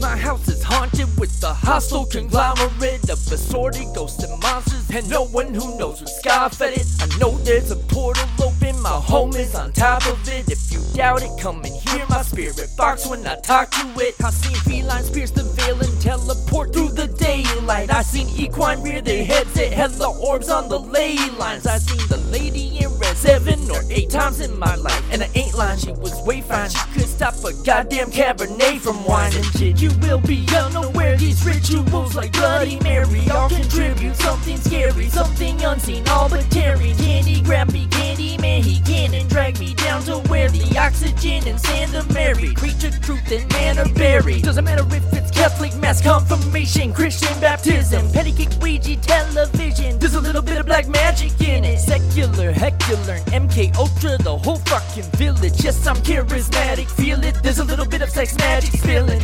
My house is haunted with the hostile conglomerate of assorted ghosts and monsters, and no one who knows what scoff at it. I know there's a portal open, my home is on top of it. If you doubt it, come and hear my spirit box when I talk to it. I've seen felines pierce the veil and teleport through the daylight. I've seen equine rear their heads at hella orbs on the ley lines. I've seen the lady seven or eight times in my life, and I ain't lying, she was way fine. She could stop a goddamn Cabernet from whining shit. You will be unaware these rituals like Bloody Mary all contribute something scary, something unseen, all but tearing. Candy grab me, Candyman, he can and drag me down to where the oxygen and sand are married. Creature, truth, and man are buried. Doesn't matter if it's Catholic mass confirmation, Christian baptism, petty kick Ouija television. There's a little bit of black magic in it. Secular, hecular, and MK Ultra, the whole fucking village. Yes, I'm charismatic, feel it. There's a little bit of sex magic spilling.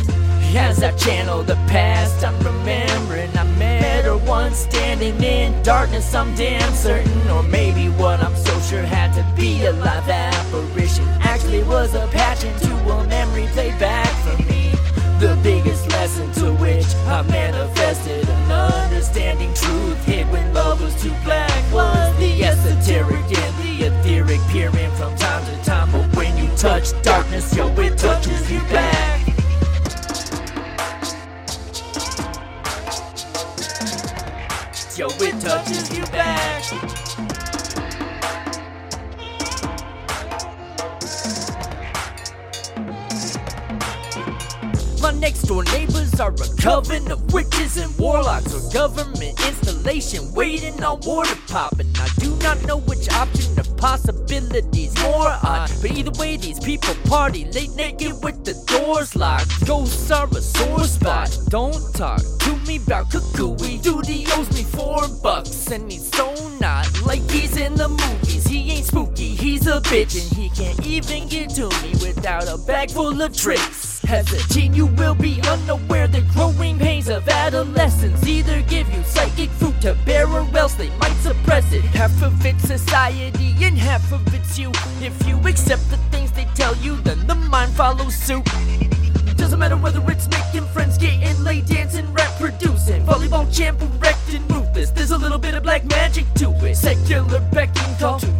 As I channel the past, I'm remembering I met her once standing in darkness. I'm damn certain, or maybe what I'm so sure had to be a live apparition. Actually, was a passion to a memory played back for me. The biggest lesson to which I manifested an understanding truth hid when love was too black was the esoteric and the etheric peering from time to time. But when you touch darkness, yo, it touches you back. Yo, it touches you back. Next door neighbors are a coven of witches and warlocks or government installation waiting on war to pop. And I do not know which option of possibilities more odd. But either way, these people party late naked with the doors locked. Ghosts are a sore spot. Don't talk to me about cuckooey. Dude, owes me four bucks and he's so not like he's in the movies. He ain't spooky, he's a bitch, and he can't even get to me without a bag full of tricks. Teen, you will be unaware the growing pains of adolescence either give you psychic fruit to bear or else they might suppress it. Half of it's society and half of it's you. If you accept the things they tell you, then the mind follows suit. Doesn't matter whether it's making friends, getting laid, dancing, rap producing, volleyball champ, erect and ruthless. There's a little bit of black magic to it. Secular becking call to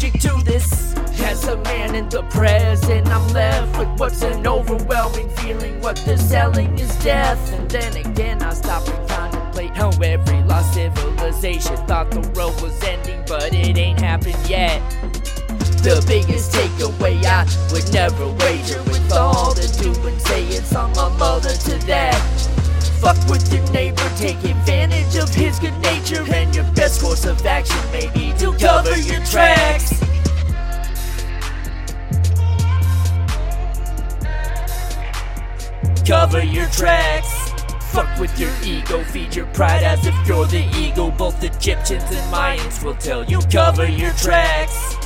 magic to this. As a man in the present, I'm left with what's an overwhelming feeling. What they're selling is death. And then again, I stop and contemplate how every lost civilization thought the world was ending, but it ain't happened yet. The biggest takeaway I would never wager with all the do and say it's on my mother to that. Fuck with your neighbor, take advantage of his good nature, and your best course of action may be to cover your tracks. Cover your tracks. Fuck with your ego, feed your pride as if you're the ego. Both Egyptians and Mayans will tell you cover your tracks.